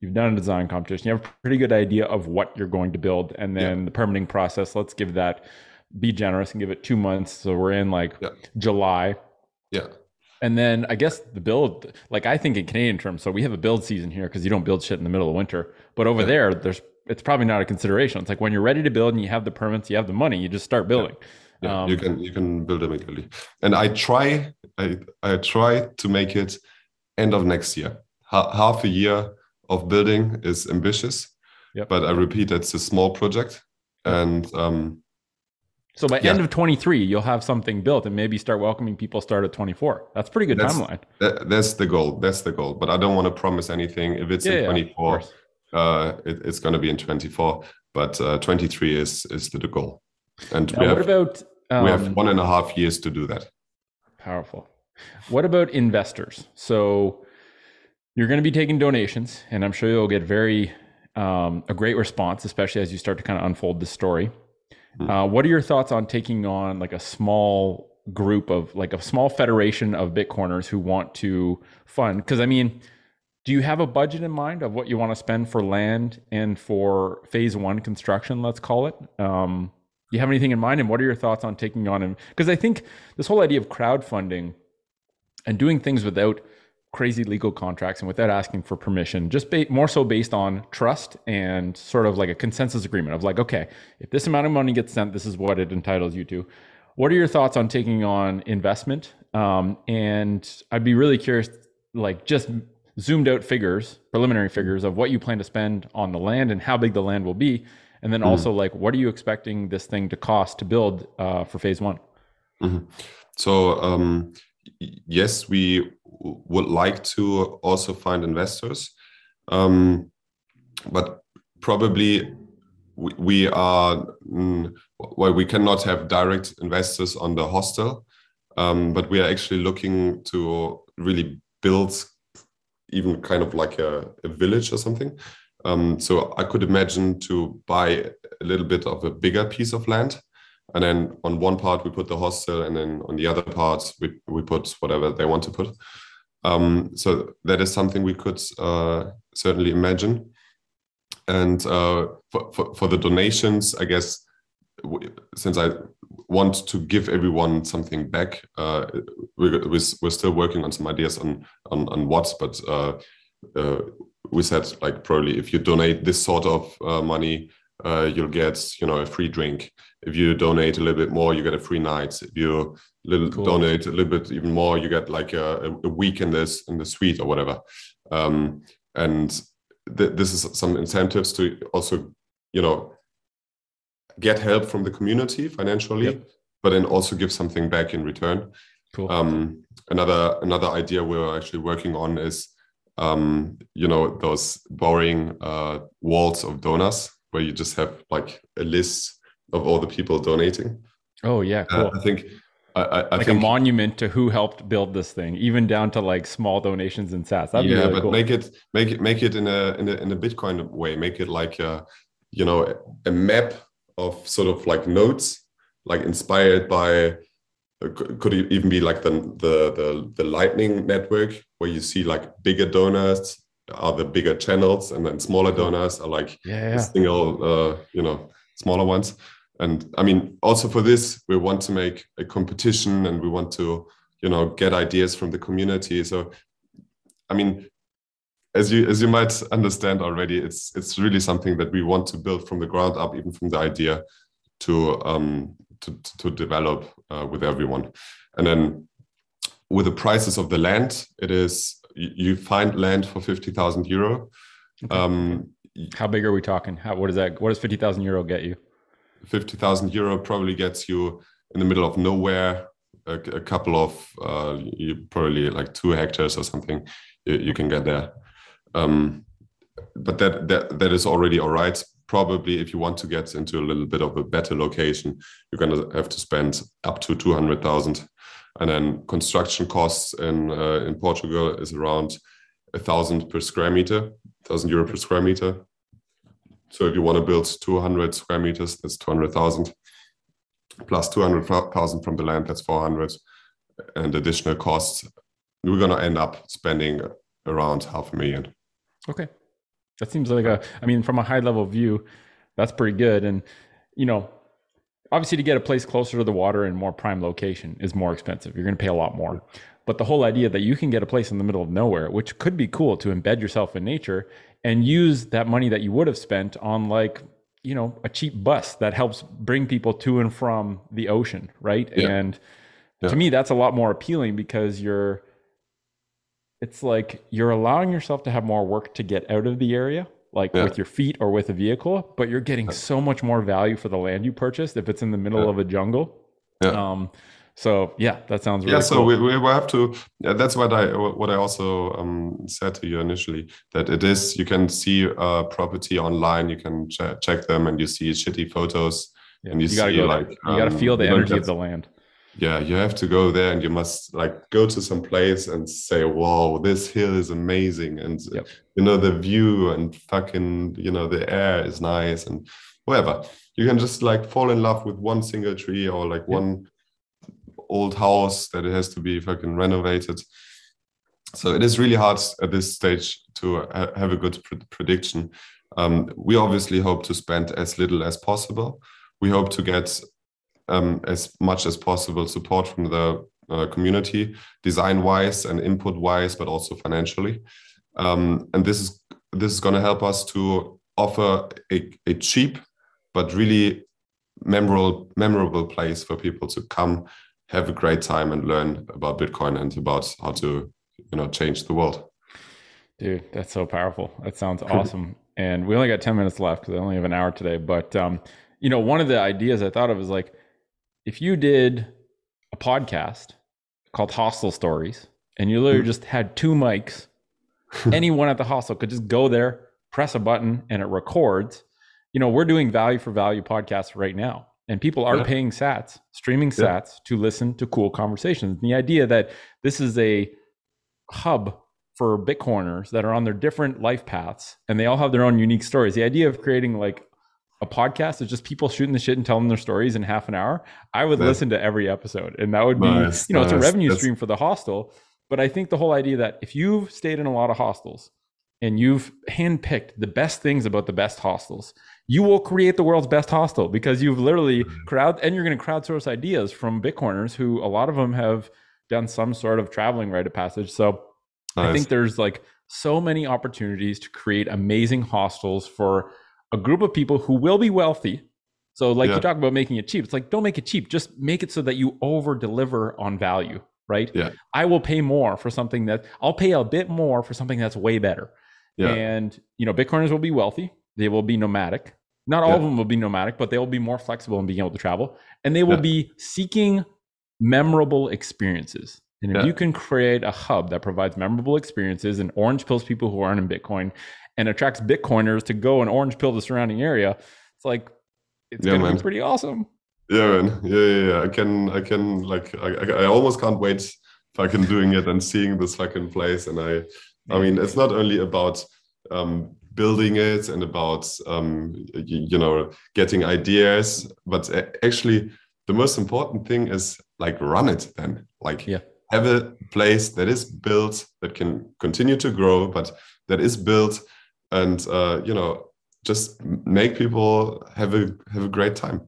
you've done a design competition, you have a pretty good idea of what you're going to build, and then yeah. the permitting process. Let's give that, be generous and give it two months. So we're in like yeah. July. Yeah. And then I guess the build, like I think in Canadian terms, so we have a build season here because you don't build shit in the middle of winter. But over yeah. there, there's it's probably not a consideration. It's like when you're ready to build and you have the permits, you have the money, you just start building. Yeah, um, you can you can build immediately. And I try I I try to make it end of next year, half a year of building is ambitious. Yep. But I repeat, it's a small project. And um, so by yeah. end of 23, you'll have something built and maybe start welcoming people start at 24. That's pretty good that's, timeline. That, that's the goal. That's the goal. But I don't want to promise anything. If it's yeah, in 24, yeah, uh, it, it's going to be in 24. But uh, 23 is is the, the goal. And now, we have, what about um, we have um, one and a half years to do that. Powerful. What about investors? So you're going to be taking donations, and I'm sure you'll get very um, a great response, especially as you start to kind of unfold the story. Mm-hmm. Uh, what are your thoughts on taking on like a small group of like a small federation of Bitcoiners who want to fund? Because I mean, do you have a budget in mind of what you want to spend for land and for phase one construction? Let's call it. Um, do you have anything in mind? And what are your thoughts on taking on? Because I think this whole idea of crowdfunding and doing things without crazy legal contracts and without asking for permission, just ba- more so based on trust and sort of like a consensus agreement of like, okay, if this amount of money gets sent, this is what it entitles you to. What are your thoughts on taking on investment? Um, and I'd be really curious, like just zoomed out figures, preliminary figures of what you plan to spend on the land and how big the land will be. And then mm-hmm. also like, what are you expecting this thing to cost to build uh, for phase one? Mm-hmm. So um, yes, we would like to also find investors, um, but probably we, we are mm, well, we cannot have direct investors on the hostel, um, but we are actually looking to really build even kind of like a, a village or something. Um, so I could imagine to buy a little bit of a bigger piece of land. And then on one part we put the hostel and then on the other part we, we put whatever they want to put um, so that is something we could uh, certainly imagine and uh, for, for, for, the donations i guess since i want to give everyone something back uh, we're, we're still working on some ideas on on, on what but uh, uh, we said like probably if you donate this sort of uh, money you'll get you know a free drink. If you donate a little bit more, you get a free night. If you little cool. donate a little bit even more, you get like a, a week in this in the suite or whatever. Um, and th- this is some incentives to also you know get help from the community financially, yep. but then also give something back in return. Cool. Um, another another idea we're actually working on is um, you know those boring uh, walls of donors where you just have like a list of all the people donating. Oh yeah, cool. Uh, I think I, I, like think, a monument to who helped build this thing, even down to like small donations in Sats. That'd yeah, really but cool. make it make it make it in a in a in a Bitcoin way. Make it like a you know a map of sort of like nodes, like inspired by could it even be like the the the, the lightning network where you see like bigger donors are the bigger channels, and then smaller donors are like yeah, yeah. single, uh, you know, smaller ones. And I mean, also for this, we want to make a competition, and we want to, you know, get ideas from the community. So, I mean, as you as you might understand already, it's it's really something that we want to build from the ground up, even from the idea to um, to, to develop uh, with everyone. And then with the prices of the land, it is you find land for fifty thousand euro. Okay. Um, How big are we talking? How what is that? What does fifty thousand euro get you? Fifty thousand euro probably gets you in the middle of nowhere. A, a couple of uh, you probably like two hectares or something. You, you can get there. Um, but that that that is already all right. Probably, if you want to get into a little bit of a better location, you're going to have to spend up to two hundred thousand, and then construction costs in uh, in Portugal is around a thousand per square meter, thousand euro per square meter. So if you want to build two hundred square meters, that's two hundred thousand plus two hundred thousand from the land, that's four hundred, and additional costs. We're going to end up spending around half a million. Okay. That seems like a, I mean, from a high level view, that's pretty good. And, you know, obviously to get a place closer to the water and more prime location is more expensive. You're going to pay a lot more. But the whole idea that you can get a place in the middle of nowhere, which could be cool to embed yourself in nature and use that money that you would have spent on like, you know, a cheap bus that helps bring people to and from the ocean, right? Yeah. And yeah. to me, that's a lot more appealing because you're, it's like you're allowing yourself to have more work to get out of the area like yeah. with your feet or with a vehicle but you're getting so much more value for the land you purchased if it's in the middle of a jungle yeah. um so yeah that sounds really yeah so cool. we, we have to yeah, that's what i what i also um, said to you initially that it is you can see a property online you can ch- check them and you see shitty photos and you, you gotta see go like you gotta um, feel the energy of the land. yeah you have to go there and you must like go to some place and say whoa this hill is amazing. And yep. you know the view and fucking you know the air is nice and whatever. You can just like fall in love with one single tree or like one old house that it has to be fucking renovated. So it is really hard at this stage to have a good pr- prediction. Um, we obviously hope to spend as little as possible. We hope to get um, as much as possible support from the uh, community, design wise and input wise, but also financially. Um, and this is this is going to help us to offer a, a cheap but really memorable memorable place for people to come have a great time and learn about bitcoin and about how to you know change the world. Dude that's so powerful. That sounds awesome. And we only got 10 minutes left because i only have an hour today. But um, you know one of the ideas i thought of is like if you did a podcast called Hostel Stories and you literally hmm. just had two mics, anyone at the hostel could just go there, press a button, and it records. You know, we're doing value for value podcasts right now, and people are yeah. paying sats, streaming sats yeah. to listen to cool conversations. And the idea that this is a hub for Bitcoiners that are on their different life paths and they all have their own unique stories. The idea of creating like a podcast is just people shooting the shit and telling their stories in half an hour, I would listen to every episode. And that would be, nice, you know, nice. it's a revenue That's... stream for the hostel. But I think the whole idea that if you've stayed in a lot of hostels and you've handpicked the best things about the best hostels, you will create the world's best hostel because you've literally mm-hmm. crowd and you're going to crowdsource ideas from Bitcoiners who a lot of them have done some sort of traveling rite of passage. So nice. I think there's like so many opportunities to create amazing hostels for a group of people who will be wealthy. So, like yeah. you talk about making it cheap, it's like don't make it cheap. Just make it so that you over deliver on value, right? Yeah. I will pay more for something that I'll pay a bit more for something that's way better. Yeah. And you know, Bitcoiners will be wealthy. They will be nomadic. Not all yeah. of them will be nomadic, but they will be more flexible in being able to travel, and they will yeah. be seeking memorable experiences. And if you can create a hub that provides memorable experiences and orange pills people who aren't in Bitcoin and attracts Bitcoiners to go and orange pill the surrounding area, it's like it's yeah, gonna man. be pretty awesome. Yeah, man. Yeah, yeah, yeah. I can, I can, like, I, I almost can't wait fucking doing it and seeing this fucking place. And I, I mean, it's not only about um, building it and about um, you, know getting ideas, but actually the most important thing is like run it then. Like, yeah have a place that is built that can continue to grow, but that is built and uh, you know just make people have a have a great time.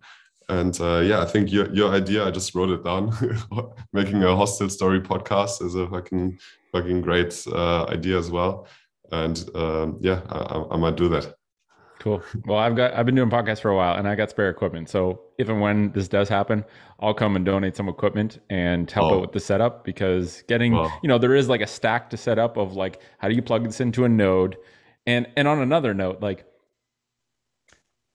And uh, yeah, I think your your idea, I just wrote it down. Making a hostel story podcast is a fucking fucking great uh, idea as well. And um, yeah, I, I might do that. Cool. Well, I've got I've been doing podcasts for a while, and I got spare equipment. So if and when this does happen, I'll come and donate some equipment and help Oh. out with the setup because getting Wow. you know there is like a stack to set up of like how do you plug this into a node, and and on another note, like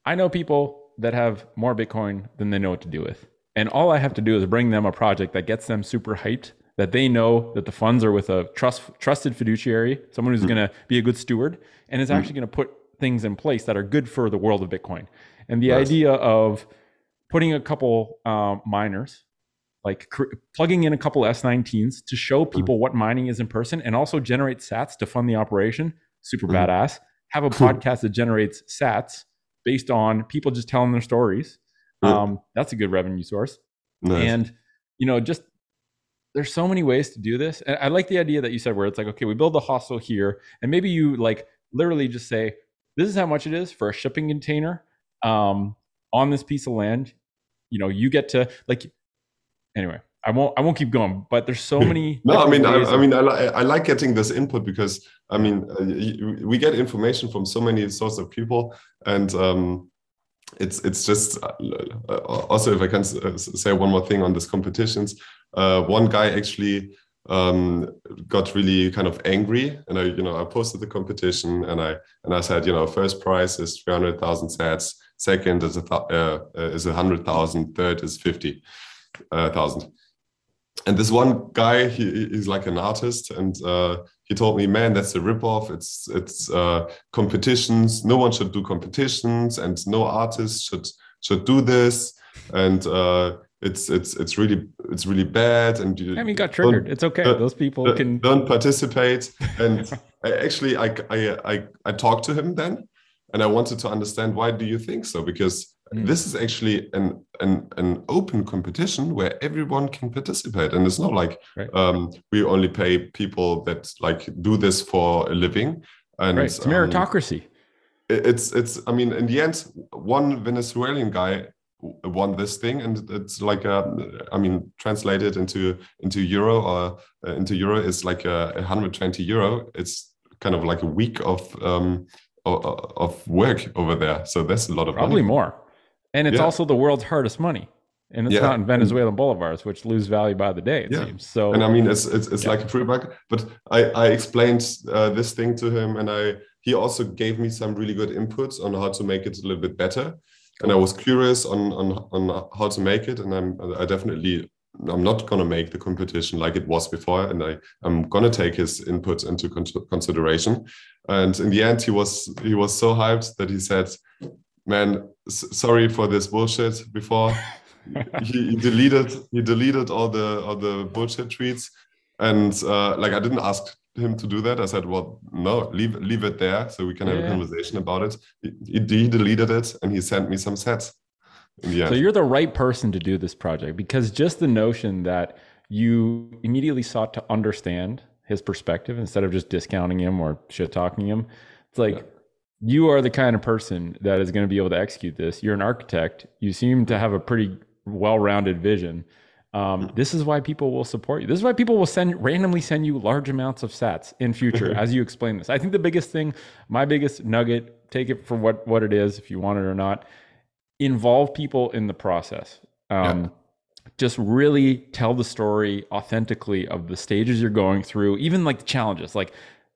I know people that have more Bitcoin than they know what to do with, and all I have to do is bring them a project that gets them super hyped. That they know that the funds are with a trust, trusted fiduciary, someone who's going to be a good steward, and is actually going to put things in place that are good for the world of Bitcoin. And the Nice. idea of putting a couple um, miners, like cr- plugging in a couple S19s to show people what mining is in person, and also generate Sats to fund the operation, super Mhm. badass. Have a podcast that generates Sats based on people just telling their stories. Um, that's a good revenue source. Nice. And you know, just there's so many ways to do this. And I like the idea that you said where it's like, okay, we build a hostel here, and maybe you like literally just say, this is how much it is for a shipping container um, on this piece of land. You know, you get to like. Anyway, I won't. I won't keep going. But there's so many. No, I mean, I, I mean, I, li- I like getting this input because I mean, uh, we get information from so many sources of people, and um, it's it's just uh, uh, also if I can uh, say one more thing on these competitions, uh, one guy actually um, got really kind of angry, and I you know I posted the competition and I and I said you know first prize is three hundred thousand sats, second is a thou- uh, uh, is a hundred thousand, third is fifty uh, and this one guy he, he's like an artist and uh, he told me man that's a ripoff. It's it's uh, competitions. No one should do competitions and no artist should should do this. And uh, it's it's it's really it's really bad and you I mean, got triggered. It's okay. uh, Those people don't- can. don't participate and I actually I, I i i talked to him then and i wanted to understand why do you think so because Mm. this is actually an, an an open competition where everyone can participate and it's not like Right. um, we only pay people that like do this for a living and Right. It's um, meritocracy. it- it's it's i mean in the end one venezuelan guy won this thing and it's like a i mean translated into into euro or uh, into euro is like a 120 euro it's kind of like a week of um of, of work over there so that's a lot of Probably money more. And it's Yeah. also the world's hardest money. And it's Yeah. not in Venezuelan bolivars, which lose value by the day, it Yeah. seems. So and i mean it's it's, it's Yeah. like a free buck but i i explained uh, this thing to him and i he also gave me some really good inputs on how to make it a little bit better and i was curious on on on how to make it. And i'm i definitely i'm not going to make the competition like it was before. And i i'm going to take his input into con- consideration. And in the end he was he was so hyped that he said man sorry for this bullshit before. He, he deleted he deleted all the all the bullshit tweets. And uh, like I didn't ask him to do that. I said, well, no, leave leave it there so we can have Yeah. a conversation about it. He, he deleted it and he sent me some sats. In the end. So you're the right person to do this project because just the notion that you immediately sought to understand his perspective instead of just discounting him or shit talking him. It's like you are the kind of person that is going to be able to execute this. You're an architect. You seem to have a pretty well-rounded vision. Um, this is why people will support you. This is why people will send randomly send you large amounts of sats in future as you explain this. I think the biggest thing, my biggest nugget, take it for what what it is if you want it or not involve people in the process. Um, Just really tell the story authentically of the stages you're going through, even like the challenges. Like,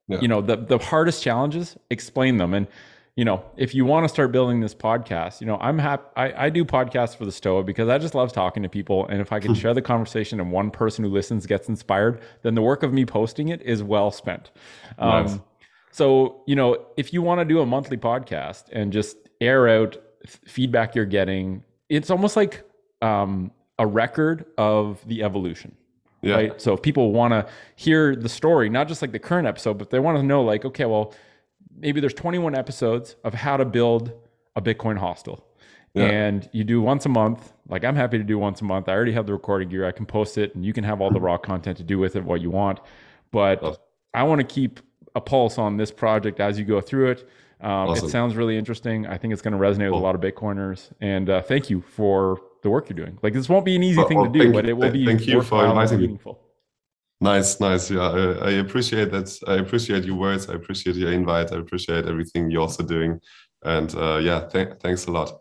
Yeah. you know, the the hardest challenges, explain them. And you know, if you want to start building this podcast, you know, I'm happy. I, I do podcasts for the Stoa because I just love talking to people. And if I can share the conversation and one person who listens gets inspired, then the work of me posting it is well spent. Um, Nice. so, you know, if you want to do a monthly podcast and just air out f- feedback you're getting, it's almost like um, a record of the evolution. yeah. Right. So if people want to hear the story, not just like the current episode, but they want to know, like, okay, well, maybe there's 21 episodes of how to build a Bitcoin hostel. Yeah. And you do once a month. Like I'm happy to do once a month. I already have the recording gear. I can post it and you can have all the raw content to do with it what you want. But Awesome. I want to keep a pulse on this project as you go through it. Um, Awesome. It sounds really interesting. I think it's going to resonate with a lot of Bitcoiners. And uh, thank you for the work you're doing. Like this won't be an easy Well, thing well, to do, but you- it will be thank you for worthwhile and inviting me. meaningful. Nice, nice. Yeah, I, I appreciate that. I appreciate your words. I appreciate your invite. I appreciate everything you're also doing. And uh, yeah, th- thanks a lot.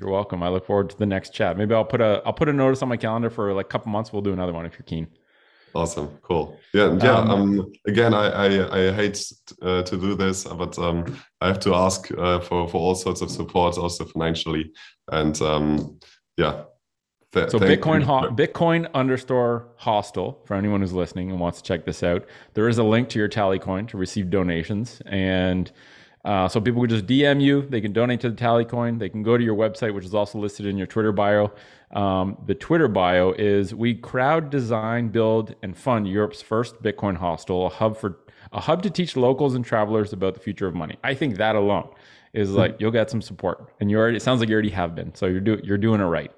You're welcome. I look forward to the next chat. Maybe I'll put a I'll put a notice on my calendar for like a couple months. We'll do another one if you're keen. Awesome, cool. Yeah, yeah. Um, um again, I I, I hate uh, to do this, but um, I have to ask uh, for for all sorts of support, also financially, and um, yeah. Th- so Bitcoin ho- Bitcoin underscore hostel for anyone who's listening and wants to check this out. There is a link to your Tallycoin to receive donations and uh, so people can just DM you. They can donate to the Tallycoin. They can go to your website, which is also listed in your Twitter bio. Um, the Twitter bio is we crowd design, build, and fund Europe's first Bitcoin hostel, a hub for a hub to teach locals and travelers about the future of money. I think that alone is hmm. like you'll get some support, and you already. It sounds like you already have been. So you're doing you're doing it right.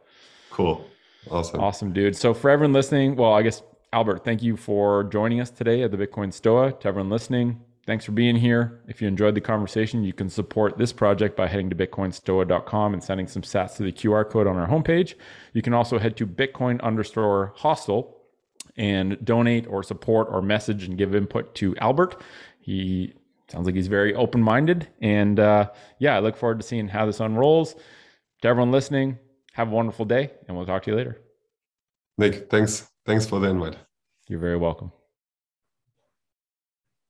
Cool. Awesome. Awesome, dude. So for everyone listening, well, I guess Albert, thank you for joining us today at the Bitcoin Stoa. To everyone listening, Thanks for being here. If you enjoyed the conversation, you can support this project by heading to bitcoinstoa.com and sending some sats to the QR code on our homepage. You can also head to bitcoin underscore hostel and donate or support or message and give input to Albert. He sounds like he's very open minded. And uh, yeah, I look forward to seeing how this unrolls. To everyone listening, have a wonderful day, and we'll talk to you later. Nick, thanks. Thanks for the invite. You're very welcome.